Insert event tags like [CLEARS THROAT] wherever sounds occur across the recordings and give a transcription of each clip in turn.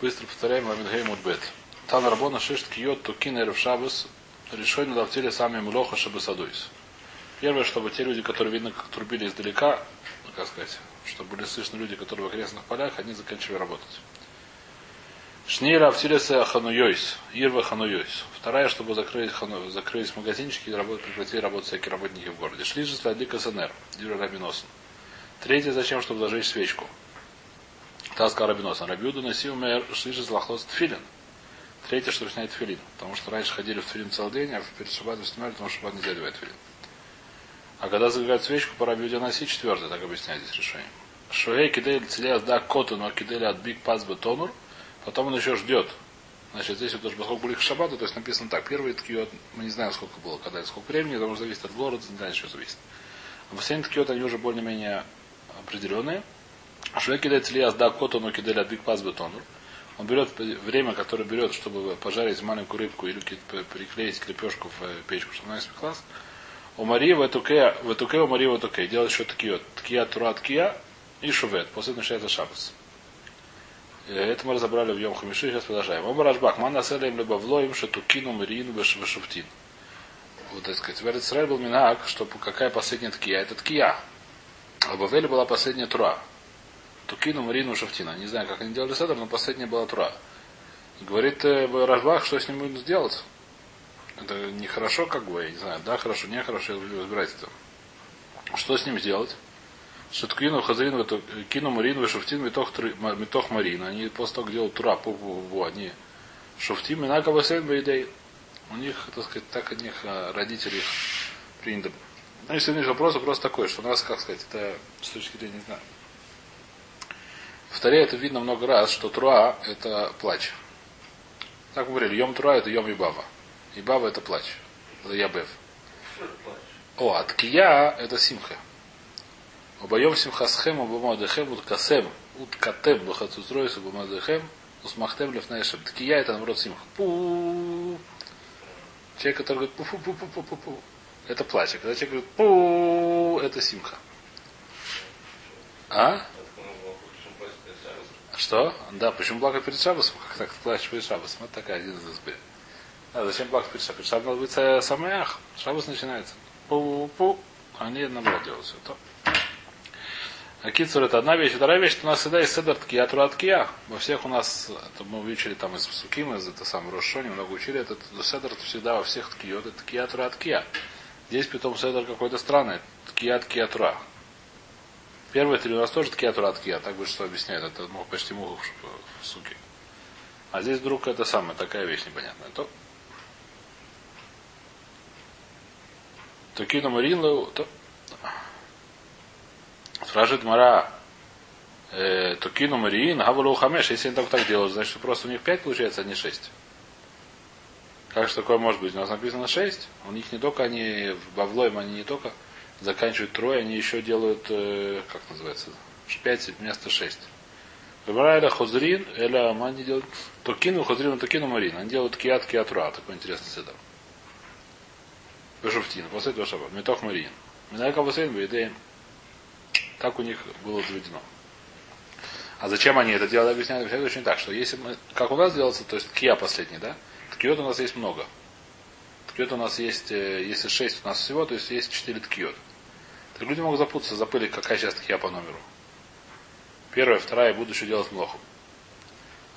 Быстро повторяем Ламидгей Мудбет. Тан Рабона Шиш Ткиот Тукин Эрев Шабас решение лавтили сами Мулоха Шабасадуис. Первое, чтобы те люди, которые видно, как трубили издалека, ну, как сказать, чтобы были слышны люди, которые в окрестных полях, они заканчивали работать. Шнейра Автилеса Хануйойс, Ирва Хануйойс. Вторая, чтобы закрылись, хану, закрылись магазинчики и работать, прекратили работать всякие работники в городе. Шли же Сладлика СНР, Юра Рабиносен. Третье, зачем, чтобы зажечь свечку. Таска Рабиноса. Рабиуду носил мэр шлиша злахлос тфилин. Третье, что снять тфилин. Потому что раньше ходили в тфилин целый день, а перед шабатом снимали, потому что шабат нельзя одевать тфилин. А когда зажигают свечку, по Рабиуде носить, четвертое, так объясняет здесь решение. Шуэй кидель целя да коту, но кидель от биг пас тонур. Потом он еще ждет. Значит, здесь вот тоже поскольку были шабаты, то есть написано так. Первые такие мы не знаем, сколько было, когда и сколько времени, потому что зависит от города, не знаю, что зависит. А последние такие вот они уже более-менее определенные. Шве кидает Ильяс да котону киделя биг пас бетонур. Он берет время, которое берет, чтобы пожарить маленькую рыбку или приклеить крепежку в э, печку, чтобы она испеклась. У Марии в этуке, в этуке, у Марии в этуке. Делает еще такие ткия, тура, ткия и шувет. После этого начинается шабас. Э, это мы разобрали в Йом Хамиши, сейчас продолжаем. Оба Рашбах, ман населим либо влоим, шатукину, марину, вешуфтин. Вот, так сказать, в Израиль был минак, что какая последняя ткия? Это ткия. А Бавеле была последняя тура. Тукину, Марину, Шафтина. Не знаю, как они делали седр, но последняя была тура. И говорит э, Рашбах, что с ним будем сделать. Это нехорошо, как бы, я не знаю, да, хорошо, не хорошо, я люблю разбирать это. Что с ним сделать? Шаткину, Хазарину, Кину, Марину, Шафтин, Метох, Метох Марин. Они после того, как делают тура, по, по, они Шафтин, Минакова Сейн Бейдей. У них, так сказать, так от них а, родители их приняли. Ну, если у них вопрос, просто такой, что у нас, как сказать, это с точки зрения, не знаю, в Таре это видно много раз, что Труа – это плач. Так мы говорили, Йом Труа – это Йом Ибава. Ибава – это плач. Это Ябев. О, а Ткия – это Симха. Обоем Симхасхем, Обамадехем, Уткасем, Уткатем, Бахацустройс, Обамадехем, Усмахтем, Лефнаешем. Ткия – это, наоборот, Симха. Пу Человек, который говорит пу-пу-пу-пу-пу-пу, это плач. А когда человек говорит пу это Симха. А? Что? Да, почему плакать перед Шабасом? Как так плачешь перед Шабасом? Это такая один из аспектов. А зачем плакать перед Шабасом? Перед Шабасом надо быть самых. Шабас начинается. Пу-пу. Они наоборот делают все то. А кицур это одна вещь. Вторая вещь, что у нас всегда есть седр ткия тураткия. Во всех у нас, это мы учили там из Сукима, из это самого Рошони, много учили, это седр всегда во всех ткиот, это ткия тураткия. Здесь потом седр какой-то странный. Ткия ткия тура. Первые три у нас тоже такие тураткия, так бы что объясняют, это ну, почти мух в суке. А здесь вдруг это самое, такая вещь непонятная. То, то кину то спрашивает Мара, э, то кину марин, гавалу хамеш, если они только так делают, значит, просто у них пять получается, а не шесть. Как же такое может быть? У нас написано шесть. У них не только они в Бавлоем, они не только заканчивают трое, они еще делают, э, как называется, пять вместо шесть. Выбирали хозрин, эля они делают токину, хозрин, токину марин. Они делают киат, киатруа. Такой интересный седа. Бешуфтин, после этого шаба. Метох марин. Минайка басейн бейдеем. Так у них было заведено. А зачем они это делали, объясняют, объясняют очень так, что если мы, как у нас делается, то есть кия последний, да? Ткиот у нас есть много. Ткиот у нас есть, э, если шесть у нас всего, то есть есть четыре ткиот. Люди могут запутаться, запылить, какая часть я по номеру. Первая, вторая, буду еще делать млоху.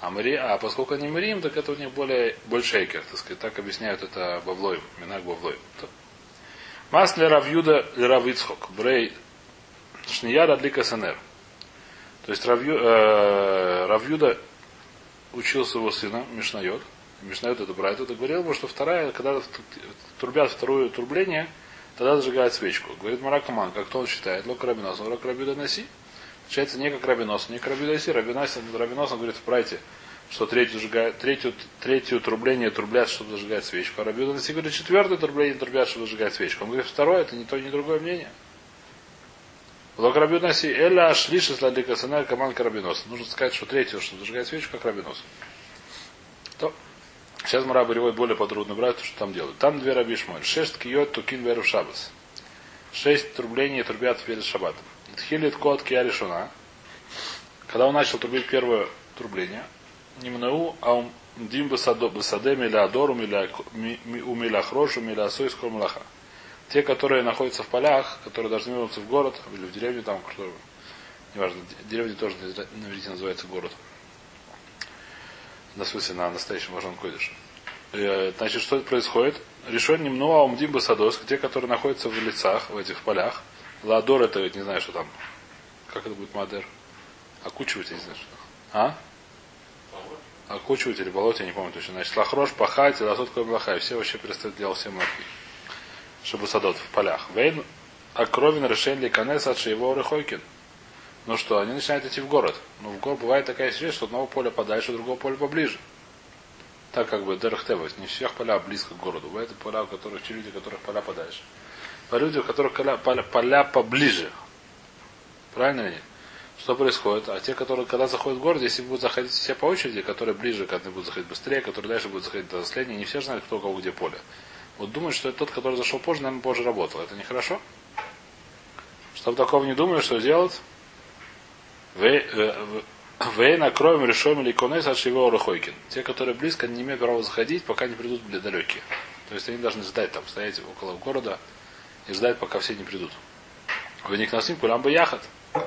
А, Мари, а поскольку они Марим, так это у них более, больше экер, так сказать. Так объясняют это Бавлоем, Минак Бавлоем. Мас для Равьюда для Равицхок. Брей Шнияда для КСНР. То есть Равью, э, Равьюда учился его сына, Мишнайот. Мишнайот это Брайт, это говорил ему, что вторая, когда трубят второе трубление, тогда зажигает свечку. Говорит Маракаман, как кто он считает, лок рабинос, лок рабида носи. Получается не как рабинос, не как рабида носи. Рабинос, рабинос он говорит в прайте, что третью, зажигает, третью, третью трубление трублят, чтобы зажигать свечку. А рабида носи говорит, четвертое трубление трублят, чтобы зажигать свечку. Он говорит, второе, это не то, ни другое мнение. Лок рабида носи, эля шлиша сладика сана каман карабинос. Нужно сказать, что третью, чтобы зажигать свечку, как рабинос. Сейчас Мара переводит более подробно брать, что там делают. Там две раби шмоль. Шесть киот тукин веру шабас. Шесть трублений трубят перед шабатом. Тхилит кот кия решена. Когда он начал трубить первое трубление, Нимнау аумдим басаде милядору умиляхрошу милясойского млаха. Те, которые находятся в полях, которые должны вернуться в город, или в деревню там, кто, неважно, деревня тоже на иврите называется город. На смысле, на настоящем важном койдыше. Э, значит, что происходит? Решен немного аумдим басадос, те, которые находятся в лицах, в этих полях. Ладор это, не знаю, что там. Как это будет мадер? Окучивать, я не знаю, что. А? Окучивать или болоть, я не помню точно. Значит, лахрош, пахать, ласот блаха. И все вообще перестают делать все. Чтобы садот в полях. Вейн, а кровин решен ли конец от его рыхойкин. Ну что, они начинают идти в город. Ну, в город бывает такая ситуация, что одного поля подальше, другого поля поближе. Так как бы Дерхтевос, не всех поля близко к городу. Бывают поля, у которых, те люди, у которых поля подальше. По люди, у которых поля, поля, поля поближе. Правильно ли? Что происходит? А те, которые когда заходят в город, если будут заходить все по очереди, которые ближе, когда будут заходить быстрее, которые дальше будут заходить до последнего, не все знают, кто у кого где поле. Вот думают, что это тот, который зашел позже, наверное, позже работал. Это нехорошо? Чтобы такого не думали, что делать? Вы на кроме решом или конец от Шивео Рахойкин. Те, которые близко, не имеют права заходить, пока не придут далекие. То есть они должны ждать там, стоять около города и ждать, пока все не придут. Вы не к насим, кулям бы яхат.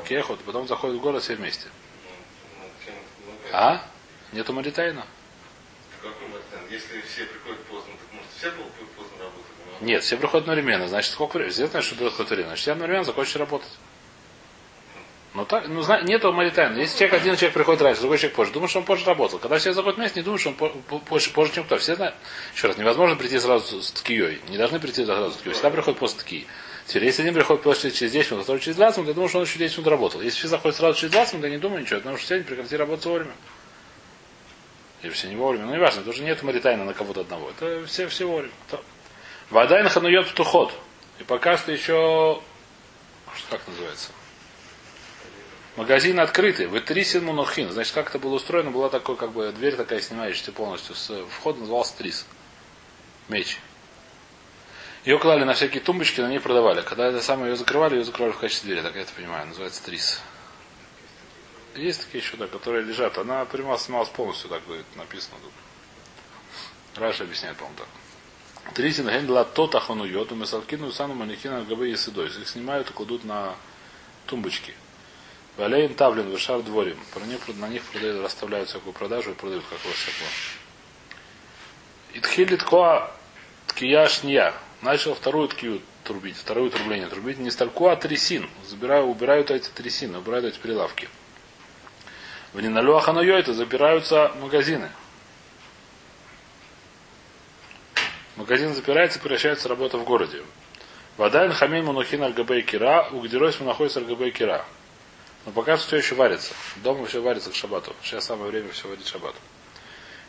Кехот, потом заходят в город все вместе. А? Нету Маритайна? Если все приходят поздно, так может все будут поздно работать? Нет, все приходят одновременно. Значит, сколько времени? Все знают, что берет какое время. Значит, все одновременно закончат работать. Ну, так, ну, нету Маритайна. Если человек, один человек приходит раньше, другой человек позже, думаешь, что он позже работал. Когда все заходят вместе, не думаешь, что он позже, позже, чем кто. Все знают. Еще раз, невозможно прийти сразу с ткией. Не должны прийти сразу с ткией. Всегда приходит после ткии. Теперь, если один приходит после через 10 минут, второй через 20 минут, я думаю, что он еще 10 минут работал. Если все заходят сразу через 20 минут, я не думаю ничего, потому что сегодня прекрати работать вовремя. Или все не вовремя. Ну, не важно, это уже нет Маритайна на кого-то одного. Это все, все вовремя. Вода на ханует птухот. И пока что еще, как называется, Магазин открытый. Вы трисин мунохин. Значит, как это было устроено, была такой, как бы, дверь такая снимающаяся полностью с входа, назывался трис. Меч. Ее клали на всякие тумбочки, на ней продавали. Когда это самое ее закрывали, ее закрывали в качестве двери, так я это понимаю. Называется трис. Есть такие еще, да, которые лежат. Она прямо снималась полностью, так будет написано тут. Раша объясняет, по-моему, так. Трисин гендла тот ахону йоту, месалкину сану манекина габы и седой. Их снимают и кладут на тумбочки. Валейн тавлин вышар дворим. Про них, на них продают, расставляют всякую продажу и продают как вот всякого. Итхилит коа ткия. Начал вторую ткию трубить, вторую трубление трубить. Не стальку, а трясин. Забираю, убирают эти трясины, убирают эти прилавки. В Ниналюах это запираются магазины. Магазин запирается, превращается работа в городе. Вода хамин манухин аль кира, у гдеройс находится аль кира. Но пока все еще варится. Дома все варится к шабату. Сейчас самое время все варить шабату.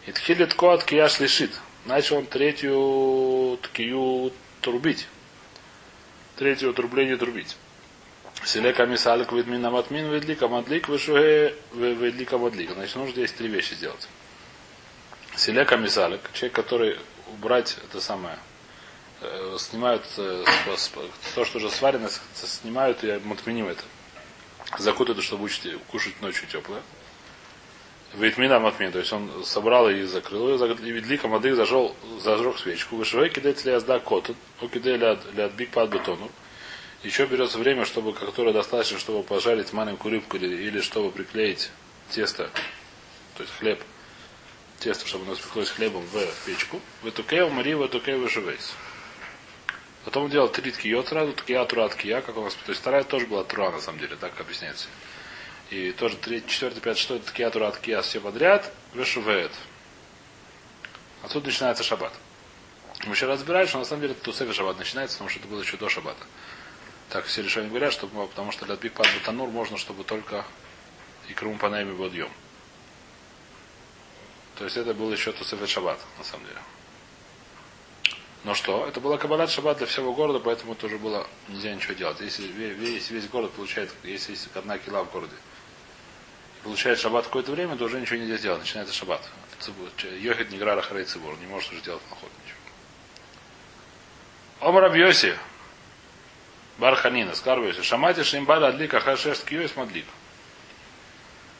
И тхилит коат кияш лишит. Начал он третью ткию трубить. Третье трубление трубить. Селека мисалик ведмин аматмин ведлика мадлик вышуге ведлика мадлик. Значит, нужно здесь три вещи сделать. Селека мисалик, человек, который убрать это самое, э, снимают э, то, что уже сварено, снимают и матминим это закутают, чтобы учить, кушать ночью теплое. Витмина матмин, то есть он собрал и закрыл ее, и ведлика мады зажег, зажег свечку. Вышивай кидает ли азда коту, укидай ли отбик под бетону. Еще берется время, чтобы, которое достаточно, чтобы пожарить маленькую рыбку или, или чтобы приклеить тесто, то есть хлеб, тесто, чтобы оно спеклось хлебом в печку. В эту кею мари, в эту кею вышивайся. Потом он делал три ткиот сразу, ткия, тура, ткия, как у нас. То есть вторая тоже была тура, на самом деле, так объясняется. И тоже третий, четвертый, пятый, шестой, ткия, тура, ткия, все подряд, вышивает. Отсюда начинается шаббат. Мы еще разбираем, что на самом деле Тусефи шаббат начинается, потому что это было еще до шаббата. Так все решения говорят, что, потому что для Бигпад Бутанур можно, чтобы только и Крум Панайми Бодьем. То есть это был еще Тусефи шаббат, на самом деле. Но что? Это была кабалат шаббат для всего города, поэтому тоже было нельзя ничего делать. Если весь, весь город получает, если есть одна кила в городе, получает шаббат какое-то время, то уже ничего нельзя сделать. Начинается шаббат. Йохет не грара харей цибур. Не может уже делать наход ничего. Омар Абьоси. Барханина. Скарбиоси. Шамати шимбада адлик ахашешт киос мадлик.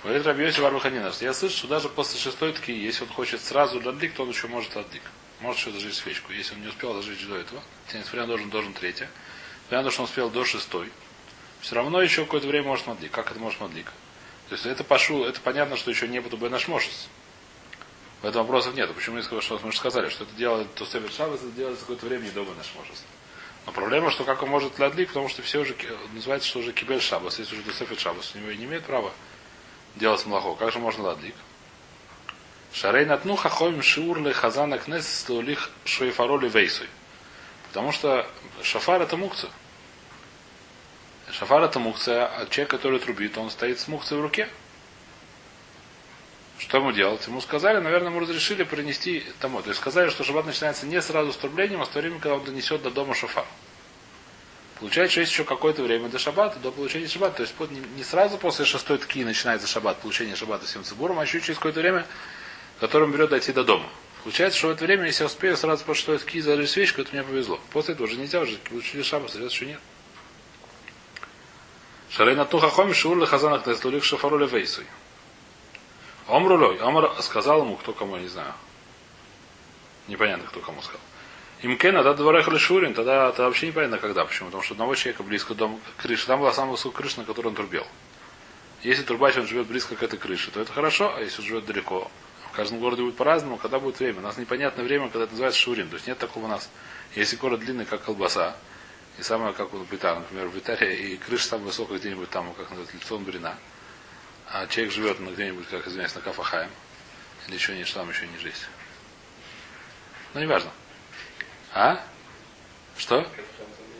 Говорит Рабиоси Варбаханина, что я слышу, что даже после шестой тки, если он хочет сразу дадлик, то он еще может адлик. Может еще зажечь свечку. Если он не успел зажечь до этого, несмотря на должен, должен третья. То, что он успел до шестой, все равно еще какое-то время может мадлик. Как это может мадлик? То есть это пошу, это понятно, что еще не буду бы наш мошес. В этом вопросов нет. Почему я сказал, что мы же сказали, что это делает Тосефет Шабас, это делается какое-то время не до наш мошес. Но проблема, что как он может ладлик, потому что все уже называется, что уже кибель шабас. Если уже Тосефет Шабас, у него и не имеет права делать молоко. Как же можно ладлик? Шарей натну хахоим шиурлы хазана кнес столих шуефароли вейсой. Потому что шафар это мукция. Шафар это мукция, а человек, который трубит, он стоит с мукцией в руке. Что ему делать? Ему сказали, наверное, ему разрешили принести тому. То есть сказали, что шаббат начинается не сразу с трублением, а с то время, когда он донесет до дома шафар. Получается, что есть еще какое-то время до шаббата, до получения шаббата. То есть не сразу после шестой тки начинается шаббат, получение шаббата всем цибуром, а еще через какое-то время, которое он берет дойти до дома. Получается, что в это время, если я успею сразу после шестой тки зажечь свечку, это мне повезло. После этого уже нельзя, уже получили шаббат, сейчас еще нет. Шарейна туха хоми шур хазанах теслулих шафару вейсуй. Омрулой, Омр сказал ему, кто кому, я не знаю. Непонятно, кто кому сказал. Им Кен, тогда дворех Шурин, тогда это вообще непонятно когда. Почему? Потому что одного человека близко к дому крыши. Там была самая высокая крыша, на которой он трубил. Если трубач он живет близко к этой крыше, то это хорошо, а если живет далеко, в каждом городе будет по-разному, когда будет время. У нас непонятное время, когда это называется шурин. То есть нет такого у нас. Если город длинный, как колбаса, и самое, как у Битара, например, в Италии, и крыша самая высокая где-нибудь там, как называется, лицо Брина, а человек живет на где-нибудь, как извиняюсь, на Кафахаем, или еще что там еще не жизнь. Ну, неважно. А? Что?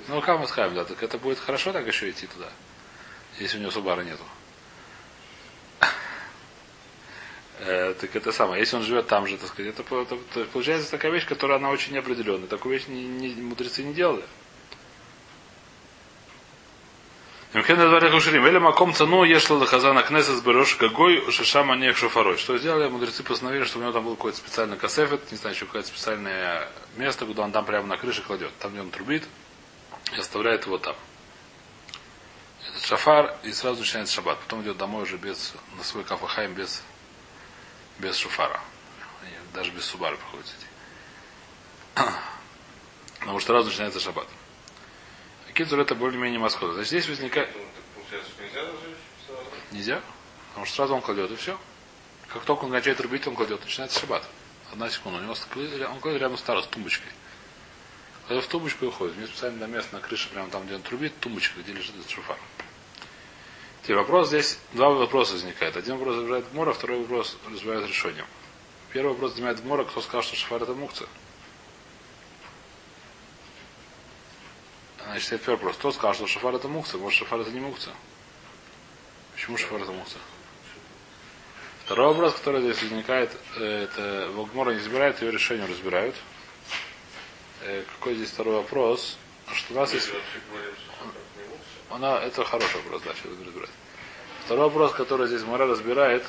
Ну, Камасхайм, да, так это будет хорошо так еще идти туда, если у него Субара нету. Э, так это самое. Если он живет там же, так сказать, это, это, это получается такая вещь, которая она очень неопределенная. Такую вещь не, не, мудрецы не делали. Или маком цану ешла хазана кнеса с берош гагой шишама нех шофарой. Что сделали? Мудрецы постановили, что у него там был какой-то специальный кассефет, не знаю, еще какое-то специальное место, куда он там прямо на крыше кладет. Там, где он трубит, и оставляет его там. Этот шафар, и сразу начинается шаббат. Потом идет домой уже без, на свой кафахайм без, без шуфара. Даже без субара приходится идти. [CLEARS THROAT] Потому что сразу начинается шаббат. Кидзур это более-менее Москва. Значит, здесь возникает... Нельзя? Потому что сразу он кладет, и все. Как только он кончает рубить, он кладет, начинается шаббат. Одна секунда. У него он кладет рядом старый с тумбочкой. Кладет в тумбочку и уходит. У него специально на место на крыше, прямо там, где он трубит, тумбочка, где лежит этот шуфар. Теперь вопрос здесь, два вопроса возникает. Один вопрос разбирает Гмора, второй вопрос разбирает решением. Первый вопрос занимает Гмора, кто сказал, что шафар это мукция. Значит, это первый вопрос. Кто сказал, что шафар это мукса? Может, шафар это не мукса? Почему шафар это мукса? Второй вопрос, который здесь возникает, это Вогмора не разбирает, ее решение разбирают. Э, какой здесь второй вопрос? Что у нас есть... Она, это хороший вопрос, да, сейчас разбирать. Второй вопрос, который здесь Мара разбирает,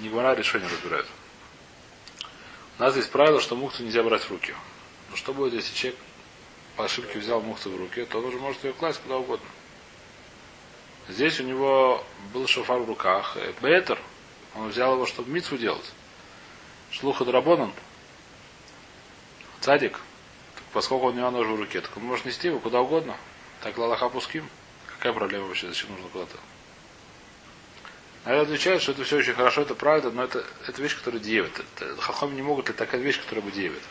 не Мара решение разбирает. У нас здесь правило, что мухту нельзя брать в руки. Но что будет, если человек по ошибке взял мухту в руке, то он уже может ее класть куда угодно. Здесь у него был шофар в руках. Э, Бетер, он взял его, чтобы мицу делать. Шлуха драбонан. Цадик. поскольку у него нож в руке, так он может нести его куда угодно. Так лалаха пуским. Какая проблема вообще? Зачем нужно куда-то? А я отвечаю, что это все очень хорошо, это правда, но это, это вещь, которая девит. Хахом не могут, это такая вещь, которая бы девит.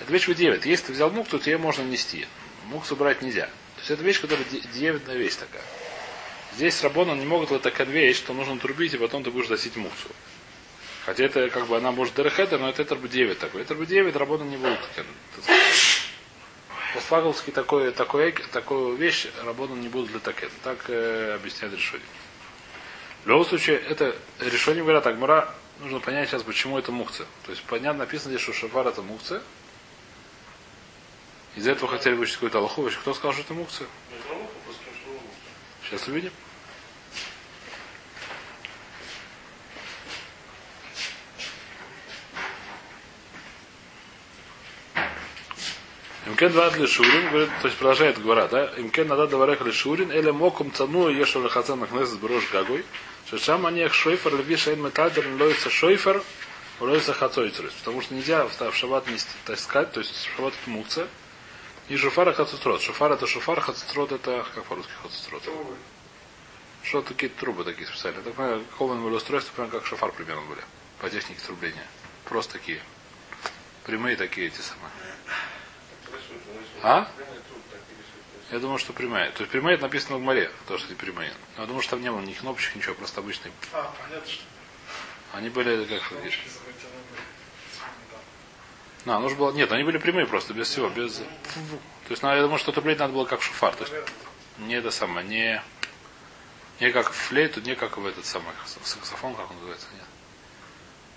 Это вещь выдевит. Если ты взял мукту, то ее можно нести. Мукту брать нельзя. То есть это вещь, которая девит на вещь такая. Здесь рабона не могут вот такая вещь, что нужно трубить, и потом ты будешь носить мукцу. Хотя это как бы она может дерехета, но это это девять такой. Это девять рабона не будут. Постфаговский такой, такой, такую вещь рабона не будут для такет. Так э, объясняет решение. В любом случае, это решение говорят, так, Мара, нужно понять сейчас, почему это мукция. То есть, понятно, написано здесь, что шафар это мукция. Из этого хотели выучить какую-то Аллаху. Кто сказал, что это мукция? Сейчас увидим. Имкен два для шурин, говорит, то есть продолжает говоря, да? Имкен надо даварех ли шурин, или моком цану ешел хацан на кнезет брош гагой. Шешам они шойфер, леви шейн метальдер, лоится шойфер, лоится хацойцерус. Потому что нельзя в шаббат не таскать, то есть шаббат это мукция. И шофара хацуцрот. Шофар это шофар, хацуцрот это, как по-русски хацуцрот? Что такие трубы такие специальные. Так понимаю, какого были устройства, прям как шофар примерно были. По технике трубления. Просто такие. Прямые такие эти самые. А? Я думаю, что прямая. То есть прямая это написано в море, то, что эти прямые. Но я думаю, что там не было ни кнопочек, ничего, просто обычные. А, понятно, что Они были как кнопочки захватили. На, нужно было. Нет, они были прямые просто, без всего, без. То есть, ну, я думаю, что трублить надо было как шуфар. То есть, не это самое, не. Не как в флейту, не как в этот самый саксофон, как он называется, нет.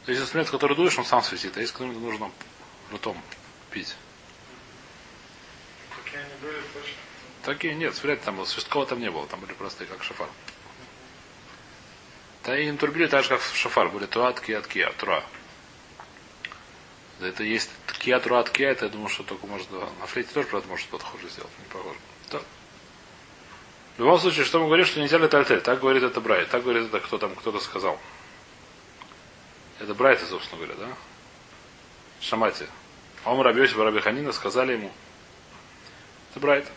То есть инструмент, который дуешь, он сам светит, а есть который нужно ртом пить. Какие они были точно. Такие нет, вряд ли там было. Свисткова там не было, там были простые, как шафар. Да и им турбили так же, как шафар. Были туат, киат, киа, труа. Да это есть киа, труа, киа, это я думаю, что только может на флейте тоже, правда, может подхоже сделать, не похоже. Да. В любом случае, что мы говорим, что нельзя летать альтель. Так говорит это Брайт. Так говорит это кто там, кто-то сказал. Это Брайт, собственно говоря, да? Шамати. Ом Рабиоси Раби Ханина сказали ему. Это Брайт.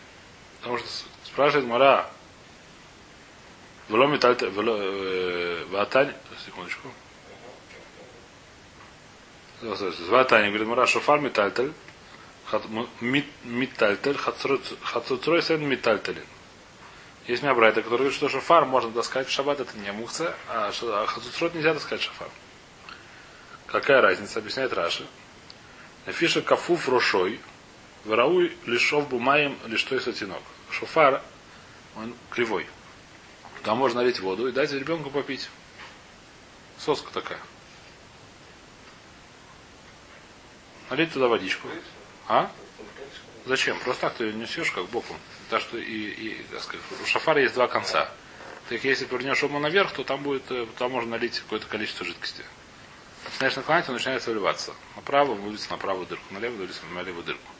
Потому что спрашивает Мара. Вломи тальте, ватань, секундочку. Ватань, говорит Мара, шофар метальтель, митальтель, хацуцрой сен митальтелин. Есть у меня брайта, который говорит, что шофар можно таскать в шаббат, это не мухца, а хацуцрот нельзя таскать шофар. Какая разница, объясняет Раши. Фиша кафуф рошой, Варауй лишов бумаем лишь той сатинок. Шофар, он кривой. Туда можно налить воду и дать ребенку попить. Соска такая. Налить туда водичку. А? Зачем? Просто так ты ее несешь как боком. Так что и, и так сказать, у шафара есть два конца. Так если повернешь его наверх, то там будет, там можно налить какое-то количество жидкости. Начинаешь наклонять, он начинает выливаться. Направо выльется на правую дырку, налево выльется на левую дырку.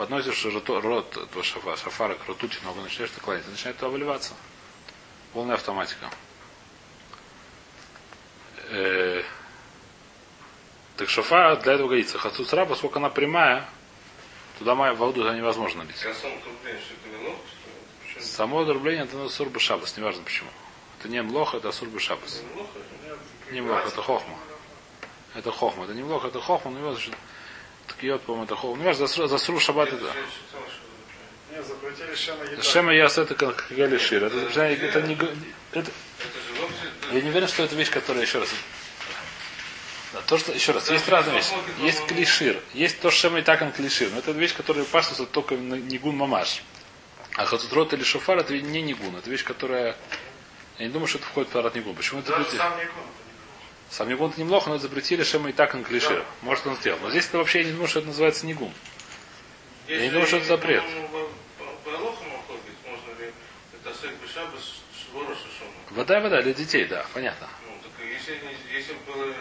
Подносишь рот этого шафара, шафара к ртути, ногу начинаешь наклонять, он начинает туда выливаться. Полная автоматика. Э, так шафа для этого годится. Хацуцра, поскольку она прямая, туда воду туда невозможно лить. Само отрубление это сурба шабас, неважно почему. Это не млоха, это сурба шабас. Не млоха, это хохма. Это хохма. Это не млоха, это хохма, но его Ткиот, по-моему, это хохма. Не важно, за суру шаббат это. Шема яс это как галишир. Это, это не... Это, я не уверен, что это вещь, которая еще раз. Да, то, что, еще раз, есть разные вещи. Есть клишир. Есть то, что шема и так он клишир. Но это вещь, которая пашется только на нигун мамаш. А хацутрот или шофар это не нигун. Это вещь, которая... Я не думаю, что это входит в парад нигун. Почему это Даже будет? сам не гон. Сам нигун это немного, но это запретили шема и так он клишир. Может он сделал. Но здесь это вообще я не думаю, что это называется нигун. Я не думаю, что это запрет. Вода вода для детей, да, понятно. Ну, так если, если было...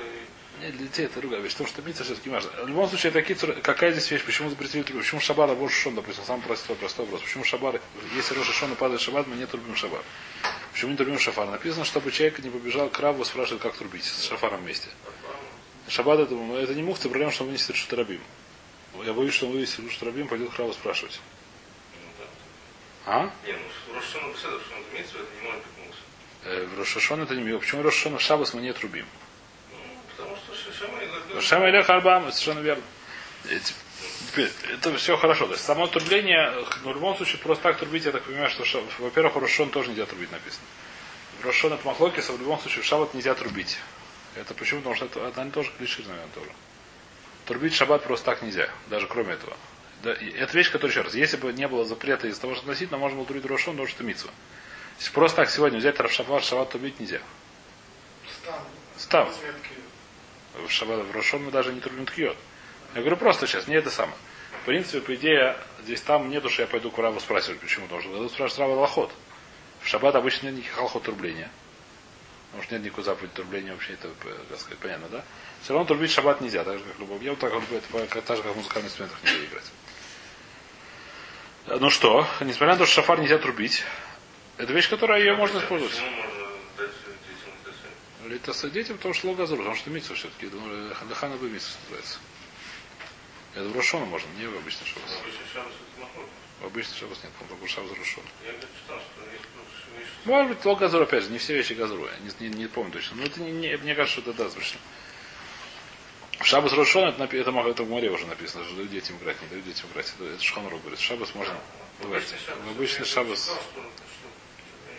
Нет, для детей это другая вещь. Потому что митца все-таки важно. В любом случае, это кицур, какая здесь вещь? Почему запретили трубу? Почему шабара Рош Шон, допустим, самый простой, простой вопрос. Почему шабар, если Рош Шон падает шаббат, мы не трубим шабар? Почему не трубим шафар? Написано, чтобы человек не побежал к рабу, спрашивает, как трубить с шафаром вместе. Шаббат это, ну, это не мухта, проблема, что он вынесет шутарабим. Я боюсь, что он вынесет шутарабим, пойдет к рабу спрашивать. А? Не, ну, Рошона Беседа, что он имеется, это не может быть мукса. Э, Рошашон это не Почему Рошашон в Шабас мы не трубим? Шема или Харбам, совершенно верно. Это все хорошо. То есть само трубление, ну, в любом случае, просто так трубить, я так понимаю, что, во-первых, Рошон тоже нельзя трубить написано. Рошон это Махлокиса, в любом случае, в Шаббат нельзя трубить. Это почему? Потому что это, это они тоже клишир, наверное, тоже. Трубить в Шаббат просто так нельзя, даже кроме этого. Да, это вещь, которая еще раз, если бы не было запрета из того, что носить, но можно было трубить в Рошон, потому что митсва. Если просто так сегодня взять Равшафар, Шаббат трубить нельзя. Стан. Став. В Шаббат, в Рошон мы даже не трубим тхиот. Я говорю просто сейчас, не это самое. В принципе, по идее, здесь там нету, что я пойду к Раву спрашивать, почему. Потому что спрашивать Рава Лохот. В Шаббат обычно нет никаких алхот трубления. Потому что нет никакой заповеди трубления вообще, это, так сказать, понятно, да? Все равно трубить в шаббат нельзя, так же, как любой. Я вот так вот, это так же, как в музыкальных инструментах нельзя играть. Ну что, несмотря на то, что шафар нельзя трубить, это вещь, которая ее можно использовать. Почему можно дать детям Литаса детям, потому что логазур, потому что митсу все-таки. Хадахана бы митсу называется. Это в Рошону можно, не в обычный шабас. Это. В обычный шабас нет, по-моему, шабас Рошон. Ну, Может быть, логазур, опять же, не все вещи газру, я не, не, не помню точно. Но это не, не- мне кажется, что это да. В Шабас Рошон, это, напи- это, это в море уже написано, что детям играть, не дают детям играть. Это, это Шханрух говорит. Шабас можно бывает. В обычный шабас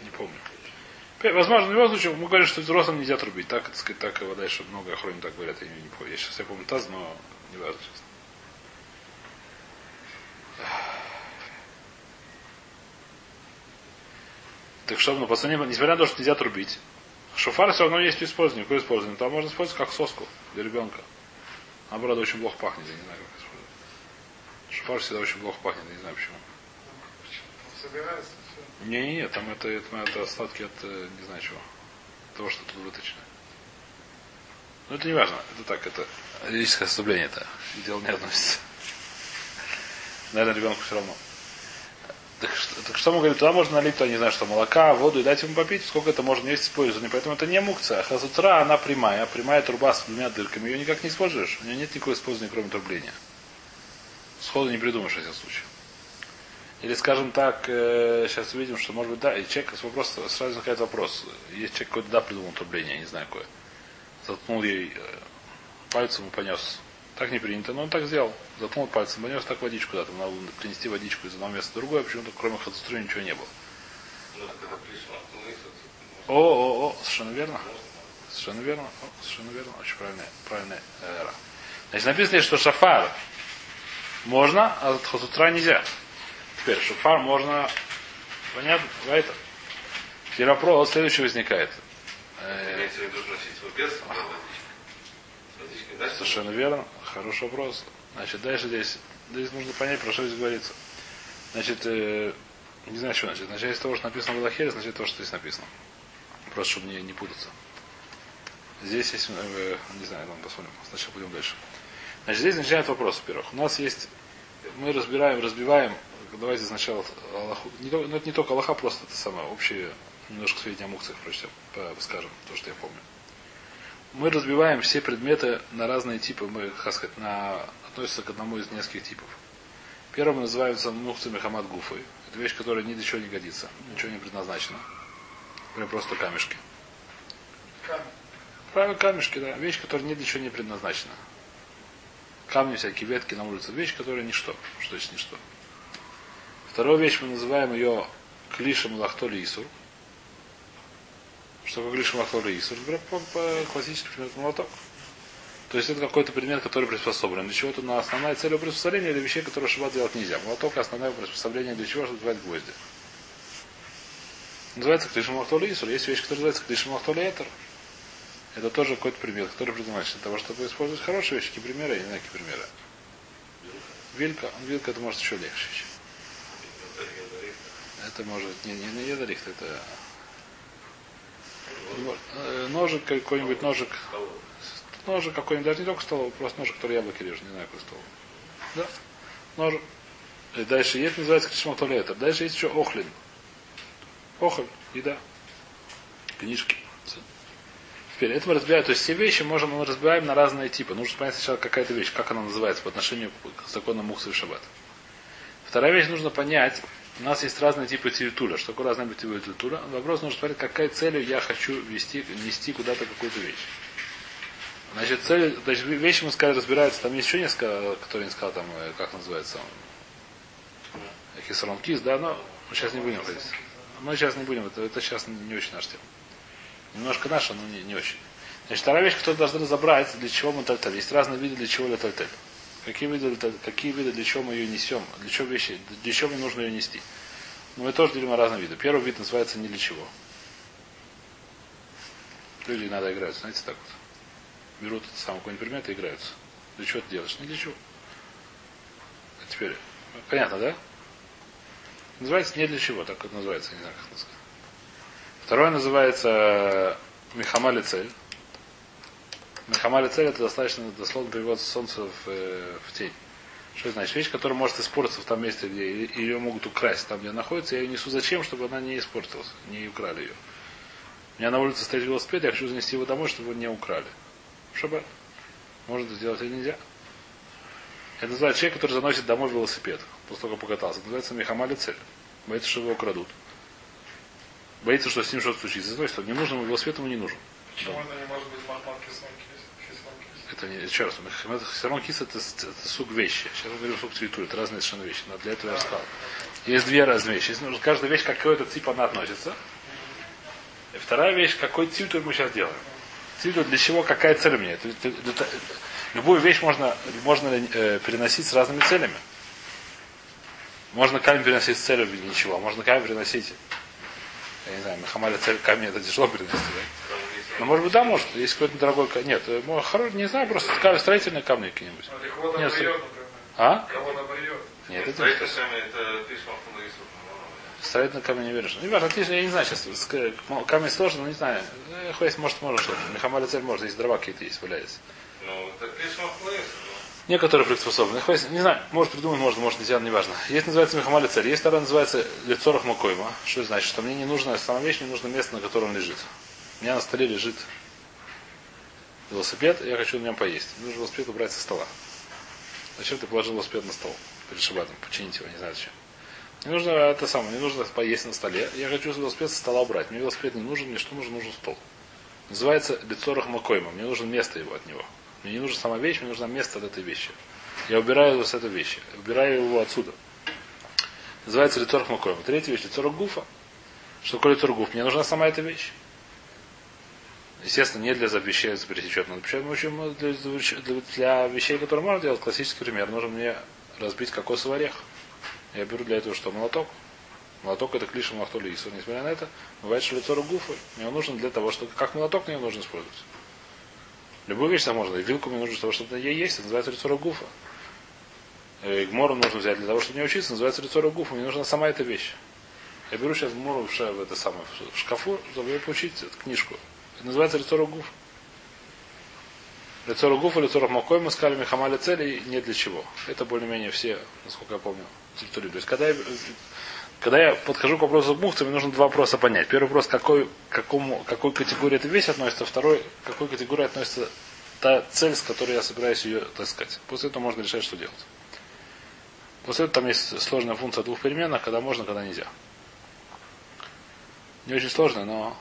не помню. Возможно, в любом случае, мы говорим, что взрослым нельзя трубить. Так, так сказать, так и дальше много охранников так говорят, я не, помню. Я сейчас я помню таз, но не важно сейчас. Так что, ну, пацаны, несмотря на то, что нельзя трубить, шофар все равно есть использование, какое использование. Там можно использовать как соску для ребенка. Наоборот, очень плохо пахнет, я не знаю, как использовать. Шофар всегда очень плохо пахнет, я не знаю почему. Собирается. Не-не-не, там это, это, это остатки от э, не знаю чего. Того, что тут выточено. Но это не важно. Это так, это лирическое ослабление это. Дело не относится. Наверное, ребенку все равно. Так что, так что мы говорим, туда можно налить, то не знаю, что молока, воду и дать ему попить, сколько это можно есть использование. Поэтому это не мукция. А хазутра, она прямая. Прямая труба с двумя дырками. Ее никак не используешь. У нее нет никакого использования, кроме трубления. Сходу не придумаешь в этих случаях. Или, скажем так, э, сейчас увидим, что, может быть, да, и человек вопрос, сразу возникает вопрос. Есть человек какой-то, да, придумал трубление, я не знаю какое. Заткнул ей э, пальцем и понес. Так не принято, но он так сделал. Заткнул пальцем, понес так водичку куда-то. Надо было принести водичку из одного места в другое, почему-то кроме хацутры ничего не было. Ну, ну, О, о, о, совершенно верно. Совершенно верно. О, совершенно верно. Очень правильная, правильная эра. Значит, написано, что шафар можно, а хазутра нельзя. Теперь шафар можно. Понятно? Это. Теперь вопрос следующий возникает. Э? Совершенно верно. Хороший вопрос. Значит, дальше здесь, здесь нужно понять, про что здесь говорится. Значит, э, не знаю, что значит. Начать с того, что написано в Аллахере, значит то, что здесь написано. Просто, чтобы не, не путаться. Здесь есть, э, не знаю, ладно, посмотрим. Сначала пойдем дальше. Значит, здесь начинает вопрос, во-первых. У нас есть, мы разбираем, разбиваем, давайте сначала Аллаху, не, ну, это не только Аллаха, просто это самое, общее, немножко сведения о мукциях прочтем, скажем, то, что я помню. Мы разбиваем все предметы на разные типы, мы, как сказать, на, относятся к одному из нескольких типов. Первым мы называем мукцами хамад гуфой. Это вещь, которая ни для чего не годится, ничего не предназначена. Например, просто камешки. Камень. Правильно, камешки, да. Вещь, которая ни для чего не предназначена. Камни всякие, ветки на улице. Вещь, которая ничто. Что есть ничто. Вторую вещь мы называем ее клишем лахтоли исур. Что такое клишем лахтоли исур? Классический пример молоток. То есть это какой-то предмет, который приспособлен. Для чего-то на основная цель приспособления или вещей, которые шаббат делать нельзя. Молоток основное приспособление для чего, чтобы забивать гвозди. Называется клишем лахтоли исур. Есть вещь, которая называется клишем лахтоли этер. Это тоже какой-то предмет, который предназначен для того, чтобы использовать хорошие вещи. Примеры? Я не знаю, какие примеры. Вилка. Вилка это может еще легче. Это может не, не, не ядорихт, это э, ножик какой-нибудь ножик. Ножик какой-нибудь, даже не только столовый, просто ножик, который яблоки режет, не знаю, какой столовый. Да. Ножик. И дальше есть, называется кришма туалета. Дальше есть еще охлин. Охоль, еда. Книжки. Теперь это мы разбираем, то есть все вещи можем, мы разбираем на разные типы. Нужно понять сначала какая-то вещь, как она называется по отношению к закону Мухса и Шаббат. Вторая вещь нужно понять, у нас есть разные типы тильтуля. Что такое разные типы тильтуля? Вопрос нужно понять, какая целью я хочу вести, нести куда-то какую-то вещь. Значит, цель, значит, вещи мы сказали, разбираются, там есть еще несколько, которые не сказал, там, э, как называется, Хисрон Кис, да, но мы сейчас не будем ходить. Мы сейчас не будем, это, это сейчас не очень наш тема. Немножко наша, но не, не очень. Значит, вторая вещь, которую должны разобрать, для чего мы тальтель. Есть разные виды, для чего тальтель. Какие виды, какие виды, для чего мы ее несем, для чего вещи, для чего мне нужно ее нести. Ну, мы тоже делим на разные виды. Первый вид называется не для чего. Люди иногда играются, знаете, так вот. Берут это самое какой-нибудь предмет и играются. Для чего ты делаешь? Не для чего. А теперь, понятно, да? Называется не для чего, так это называется, не знаю, как это сказать. Второе называется Мехамали цель. Мехамали цель это достаточно дословно перевод солнца в, э, в тень. Что значит? Вещь, которая может испортиться в том месте, где ее могут украсть, там, где она находится, я ее несу зачем, чтобы она не испортилась, не украли ее. У меня на улице стоит велосипед, я хочу занести его домой, чтобы его не украли. Можно это сделать или нельзя? Это называется человек, который заносит домой велосипед. После того, как покатался. Это называется Мехамали цель. Боится, что его украдут. Боится, что с ним что-то случится. Значит, что не нужен ему велосипед, ему не нужен. Почему это не может быть? Это не, еще раз, равно кис это, это сук вещи. Сейчас мы говорим сук цвету, это разные совершенно вещи. Но для этого я сказал. Есть две разные вещи. Есть, нужно, каждая вещь, какой-то тип она относится. И вторая вещь, какой цвету мы сейчас делаем. Цвету для чего, какая цель у меня. Это, это, это, любую вещь можно, можно э, переносить с разными целями. Можно камень переносить с целью ничего, а можно камень переносить. Я не знаю, Махамаля цель камень это тяжело перенести, да? Ну, может быть, да, может. Есть какой-то дорогой камень. Нет, э, хороший, не знаю, просто строительные камни какие-нибудь. А кого Нет, набриет, например? А? Кого набриет? Нет, это письма Фундагису. строительный камень не веришь. Не важно, отлично, я не знаю сейчас. ск- Камень сложный, но не знаю. Э, Хоть, может, можно что-то. Мехамаля цель может, здесь дрова какие-то есть, валяются. Ну, Фундагису. Некоторые приспособлены. Не знаю, может придумать, может, может нельзя, неважно. Есть называется Мехамаля цель. Есть вторая называется лицорах Макойма. Что это значит? Что мне не нужно, сама вещь, не нужно место, на котором он лежит. У меня на столе лежит велосипед, я хочу на нем поесть. Мне нужно велосипед убрать со стола. Зачем ты положил велосипед на стол? Перед шабатом. Починить его, не знаю зачем. Мне нужно это самое, мне нужно поесть на столе. Я хочу велосипед со стола убрать. Мне велосипед не нужен, мне что нужен? Нужен стол. Называется лицорах макойма. Мне нужно место его от него. Мне не нужна сама вещь, мне нужно место от этой вещи. Я убираю его с этой вещи. Убираю его отсюда. Называется лицорах макойма. Третья вещь, лицорах гуфа. Что такое лицорах гуф? Мне нужна сама эта вещь. Естественно, не для вещей запретить но почему почему для, для, для вещей, которые можно делать, классический пример, нужно мне разбить кокосовый орех. Я беру для этого что? Молоток. Молоток это клиша махтоли Ису. Несмотря на это, бывает, что лицо гуфы. Мне он нужен для того, чтобы как молоток мне нужно использовать. Любую вещь там можно. И вилку мне нужно для того, чтобы ей есть. Это называется лицо гуфа. И гмору нужно взять для того, чтобы не учиться. Называется лицо гуфа. Мне нужна сама эта вещь. Я беру сейчас гмору в, это самое в шкафу, чтобы получить эту книжку. Это называется лицо гуф. Лицо гуфа, лицо макой мы сказали Мехамаля цели не для чего. Это более-менее все, насколько я помню, территории. То есть, когда я, когда я подхожу к вопросу мухты, мне нужно два вопроса понять. Первый вопрос, какой, какому, какой категории эта вещь относится. Второй, к какой категории относится та цель, с которой я собираюсь ее таскать. После этого можно решать, что делать. После этого там есть сложная функция двух переменных, когда можно, когда нельзя. Не очень сложная, но...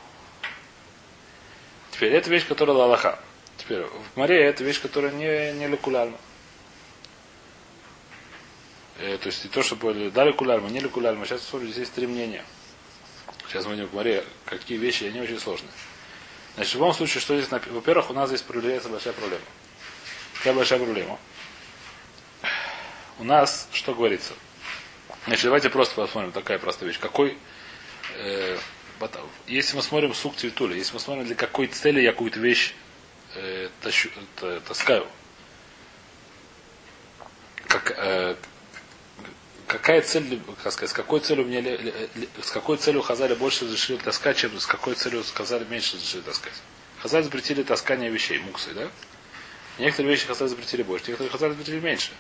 Теперь, это вещь, которая лалаха. Теперь, в море это вещь, которая не, не лекулярна. Э, то есть, не то, чтобы дали кулярма, не лекулярма. Сейчас здесь есть три мнения. Сейчас мы идем к море. Какие вещи, они очень сложные. Значит, в любом случае, что здесь написано? Во-первых, у нас здесь проявляется большая проблема. Какая большая проблема? У нас, что говорится? Значит, давайте просто посмотрим, такая простая вещь. Какой, э, если мы смотрим сук цветуля, если мы смотрим, для какой цели я какую-то вещь э, тащу, э, таскаю, как, э, какая цель, как сказать, с какой целью мне, с какой целью Хазали больше разрешили таскать, чем с какой целью Хазали меньше разрешили таскать. Хазали запретили таскание вещей, муксы, да? Некоторые вещи Хазали запретили больше, некоторые Хазали запретили меньше.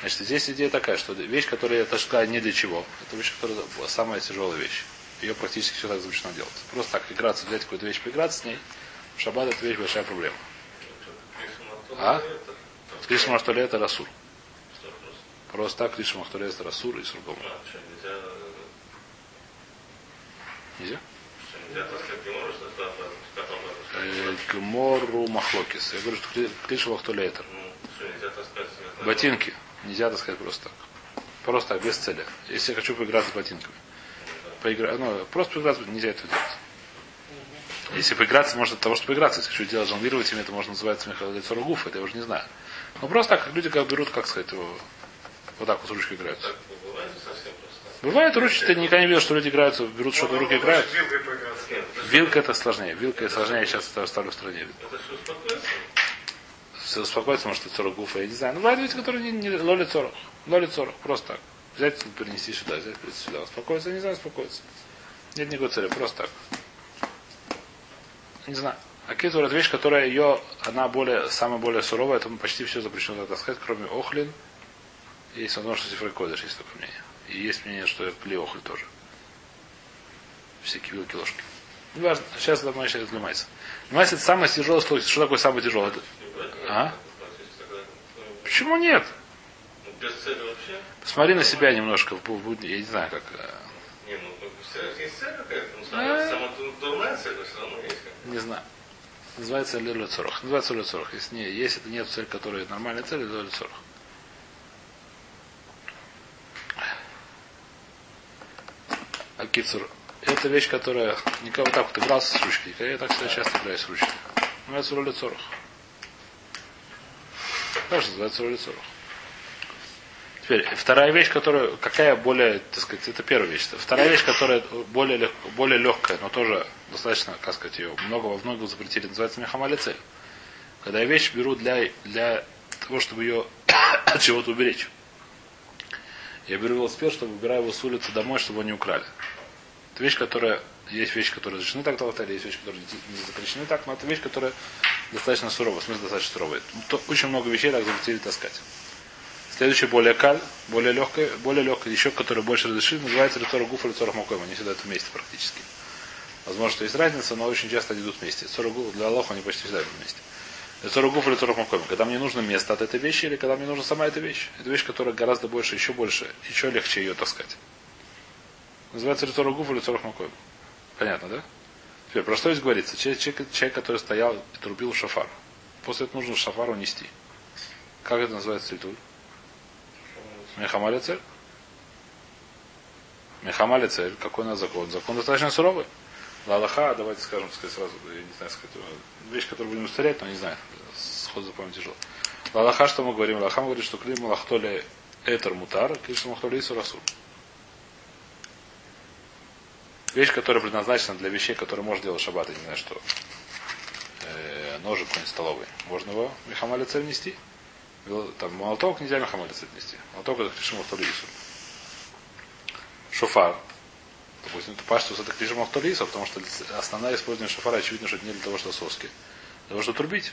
Значит, здесь идея такая, что вещь, которую я таскаю не для чего, это вещь, которая самая тяжелая вещь. Ее практически все так запрещено делать. Просто так играться, взять какую-то вещь, поиграться с ней, в шаббат это вещь большая проблема. А? Кришна Маштоле это Расур. Просто так Кришна Маштоле это Расур и Сургом. Нельзя? Гмору Махлокис. Я говорю, что Кришна Маштоле это. Ботинки. Нельзя таскать просто так. Просто так, без цели. Если я хочу поиграться с ботинками. Поигра... Ну, просто поиграться нельзя это делать. Если поиграться, может от того, что поиграться. Если хочу делать жонглировать им, это можно называться лицо ругуф, это я уже не знаю. Но просто так, как люди как берут, как сказать, его, вот так вот с ручкой играются. Бывает ручки, ты никогда не видел, что люди играются, берут что-то в руки играют. Вилка это сложнее. Вилка сложнее, я сейчас это оставлю в стране. Все успокоиться, может, лицо гуфа, я не знаю. Ну, бывают люди, которые не, не лоли цорох. Лоли цорох, просто так. Взять, перенести сюда, взять, перенести сюда. Успокоиться, не знаю, успокоиться. Нет никакой цели, просто так. Не знаю. А китур это вещь, которая ее, она более, самая более суровая, это почти все запрещено таскать, кроме охлин. Есть возможно, что сифрой кодыш, есть такое мнение. И есть мнение, что пли охль тоже. Всякие вилки, ложки. Не важно. Сейчас это мы сейчас занимается. Занимается это самое тяжелое слой. Что такое самое тяжелое? Это- А? Почему нет? Ну, без цели вообще? Посмотри на себя немножко в бу- будни. Я не знаю, как. э, Не, ну, ну, есть цель какая-то, ну, А. самая, самая ду- дурная цель, но все равно есть Не знаю. Называется Лилю Цорох. Называется Лилю Цорох. Если, не, если это нет цель, которая нормальная цель, это Лилю Цорох. А кицур. Это вещь, которая никого так вот игрался с ручкой. Я так всегда часто играю с ручкой. Называется Лилю Цорох. Тоже называется Лилю Цорох. Теперь, вторая вещь, которая, какая более, так сказать, это первая вещь. Вторая вещь, которая более, лег- более легкая, но тоже достаточно, как сказать, ее много во многом запретили, называется мехамали цель. Когда я вещь беру для, для того, чтобы ее [COUGHS] от чего-то уберечь. Я беру велосипед, чтобы убираю его с улицы домой, чтобы его не украли. Это вещь, которая есть вещи, которые разрешены так в есть вещи, которые не запрещены так, но это вещь, которая достаточно суровая, в смысле достаточно суровая. Очень много вещей так запретили таскать. Следующее более каль, более легкое, более легкое, еще которое больше разрешили, называется Ритора Гуфа, Ритора Мокоем. Они всегда это вместе практически. Возможно, что есть разница, но очень часто они идут вместе. Гуфа для Аллаха они почти всегда идут вместе. Ритора Гуфа, Ритора Мокоем. Когда мне нужно место от этой вещи или когда мне нужна сама эта вещь. Это вещь, которая гораздо больше, еще больше, еще легче ее таскать. Называется Ритора Гуфа, Ритора Мокоем. Понятно, да? Теперь, про что здесь говорится? Человек, человек, человек, который стоял и трубил шафар. После этого нужно шафар унести. Как это называется цветуль? Мехамали цель? Мехамали цель. Какой у нас закон? Закон достаточно суровый. Лалаха, давайте скажем, сказать сразу, я не знаю, сказать, вещь, которую будем устарять, но не знаю, сход запомнить тяжело. Лалаха, что мы говорим? Лалаха говорит, что клим лахтоли этер мутар, клим махтоли ису расул. Вещь, которая предназначена для вещей, которые можно делать шаббат, я не знаю что. Э, ножик какой-нибудь столовый. Можно его мехамали цель нести? Там молоток нельзя мехамали цель нести. Молоток это клишим махтолису. Шофар. Допустим, это паштус это клишим махтолису, потому что основное использование шофара очевидно, что это не для того, что соски. Для того, чтобы трубить.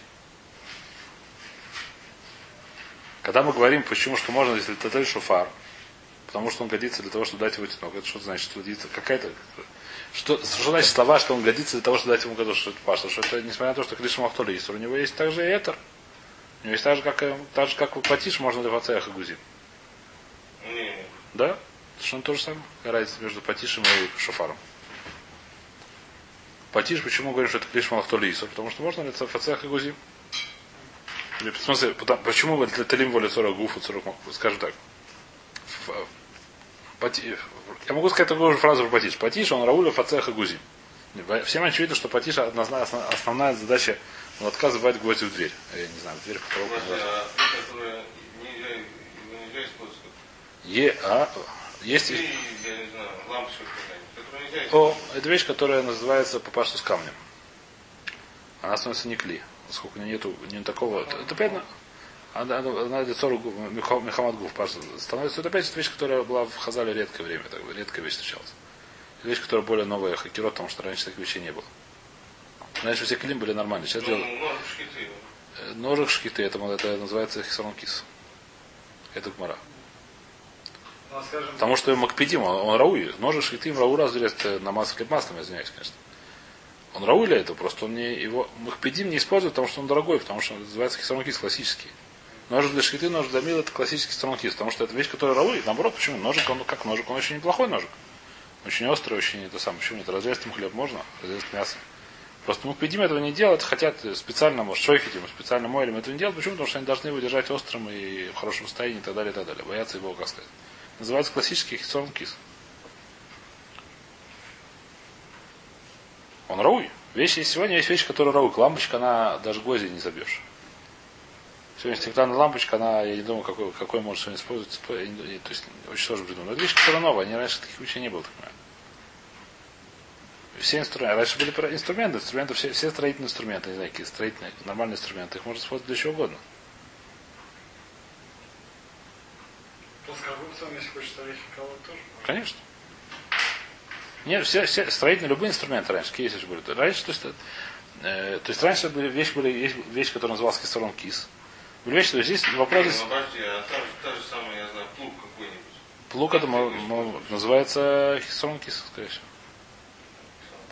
Когда мы говорим, почему, что можно, если это шофар, потому что он годится для того, чтобы дать его тинок. Это что значит, что годится? Какая-то... Что, что значит слова, что он годится для того, чтобы дать ему году, что это паша? Что это, несмотря на то, что Кришма Ахтоли есть, у него есть также и этер. У него есть так же, как, и- так же, как у Патиш, можно для Фацеях и Гузим. Не. Да? Совершенно то же самое. Какая разница между Патишем и Шофаром. Патиш, почему говорим, что это Кришма Ахтоли Потому что можно для Фацеях и Гузим. В смысле, потому- почему вы для Талим воля 40 гуфу, 40 скажем так. В- Пати- Я могу сказать такую же фразу про Патиш. Патиш, он Рауля Фацех и Гузим. Всем очевидно, что Патиш однозна- основ- основная задача молотка забивать гвозди в дверь. Я не знаю, в дверь в потолок. А, нельзя использовать. Е, а, есть... И, я не знаю, лампочка О, это вещь, которая называется папашту с камнем. Она становится не кли. Поскольку у нее нету не такого. Это, это опять на- она, она, лицо Мехамад Гуф становится. Это опять вещь, которая была в Хазале редкое время. Так, редкая вещь встречалась. Это вещь, которая более новая хакерот, потому что раньше таких вещей не было. Раньше все клим были нормальные. Сейчас Ну, делают. Э, Ножик шкиты, это, это называется хисарон кис. Это гмара. Ну, скажем, Потому что Макпедим, он, он рауи. Ножик шкиты им рау разделяет на масло хлеб маслом, я извиняюсь, конечно. Он рауи для этого, просто он не его Махпедим не использует, потому что он дорогой, потому что он называется хисарон кис классический. Ножик для шкиты, ножик для мила это классический хисарон кис, потому что это вещь, которая рауи. Наоборот, почему? Ножик, он как ножик, он очень неплохой ножик. Очень острый, очень это самое. Почему нет? Разрезать им хлеб можно, разрезать мясо. Просто Мухпедим этого не делают, хотят специально, может, шойфитим, специально мойлем этого не делать. Почему? Потому что они должны его держать острым и в хорошем состоянии и так далее, и так далее. Боятся его, как сказать. Называется классический хитсон кис. Он рауй. Вещи сегодня есть вещи, которые рауй. Лампочка, она даже гвозди не забьешь. Сегодня стеклянная лампочка, она, я не думаю, какой, какой может сегодня не- То есть очень сложно придумать. Но это вещь, которая новая. Они раньше таких вещей не было, так понимаю. Все инструменты. Раньше были про- инструменты, инструменты, все, все строительные инструменты, не знаю, какие строительные, нормальные инструменты. Их можно использовать для чего угодно. Конечно. Нет, все, все строительные, любые инструменты раньше, какие есть были. Раньше, то есть, э, то есть раньше были вещи, были, вещь, которая называлась кисторон кис. Были вещи, то есть здесь вопрос, Ну, подожди, а та, же- та же самая, я знаю, плуг какой-нибудь. плуг это называется кисторон кис, скорее всего.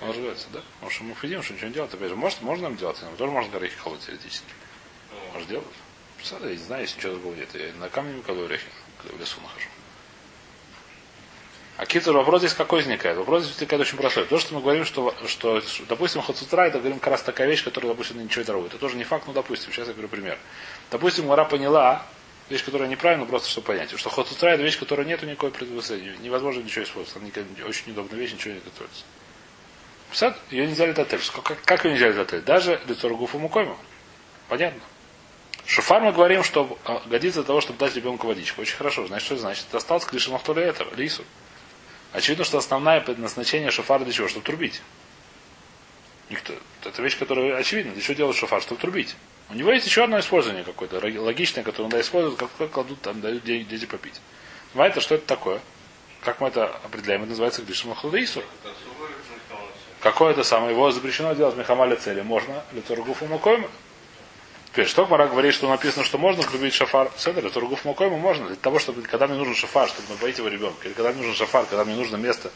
Он рвется, да? Потому что мы видим, что ничего не делать. Опять же, может, можно нам делать, но тоже можно горехи колоть теоретически. Может делать? Представляете, я не знаю, если ничего другого нет. Я на камне не колю орехи, когда в лесу нахожу. А китер вопрос здесь какой возникает? Вопрос здесь возникает очень простой. То, что мы говорим, что, что допустим, хацутра, это говорим как раз такая вещь, которая, допустим, ничего не дарует. Это тоже не факт, но допустим, сейчас я говорю пример. Допустим, Мара поняла, вещь, которая неправильна, просто чтобы понять, что хацутра это вещь, которая нету никакой предвысоты, невозможно ничего использовать, она очень неудобная вещь, ничего не готовится. Писать, ее нельзя летатель. Как, как ее нельзя летатель? Даже лицо Ругуфу Мукойма. Понятно? Шофар мы говорим, что а, годится для того, чтобы дать ребенку водичку. Очень хорошо. Значит, что это значит? Достал с крыши Махтуля это, лису. Очевидно, что основное предназначение шофара для чего? Чтобы трубить. Никто. Это вещь, которая очевидна. Для чего делают шофар? Чтобы трубить. У него есть еще одно использование какое-то, логичное, которое он да, использует, как кладут, там дают де- дети попить. Понимаете, что это такое? Как мы это определяем? Это называется Гришма Хладаису. Какое это самое? Его запрещено делать Мехамаля цели. Можно Литургуфу Мукойма. Теперь, что Мара говорит, что написано, что можно любить шафар? Седер, Литургуфу Мукойма можно. Для того, чтобы, когда мне нужен шафар, чтобы напоить его ребенка, или когда мне нужен шафар, когда мне нужно место,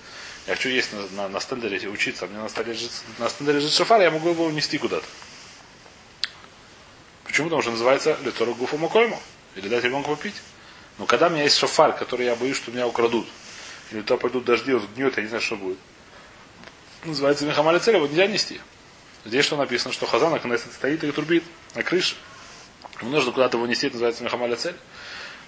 я хочу есть на, на, на стендере учиться, а мне на, столе лежит, на стендере лежит шафар, я могу его унести куда-то. Почему? Потому что называется Литургуфу Мукойма. Или дать ребенку попить. Но когда у меня есть шафар, который я боюсь, что меня украдут, или то пойдут дожди, он гнет, я не знаю, что будет называется Мехамаля цель, его нельзя нести. Здесь что написано, что Хазан на Кнессет стоит и трубит на крыше. Ему нужно куда-то его нести, это называется Мехамаля цель.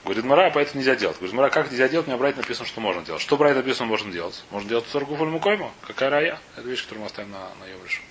Говорит, Мара, поэтому нельзя делать. Говорит, Мара, как нельзя делать? У меня брать написано, что можно делать. Что брать написано, можно делать? Можно делать торгуфу мукойму. Какая рая? Это вещь, которую мы оставим на, на Евришу.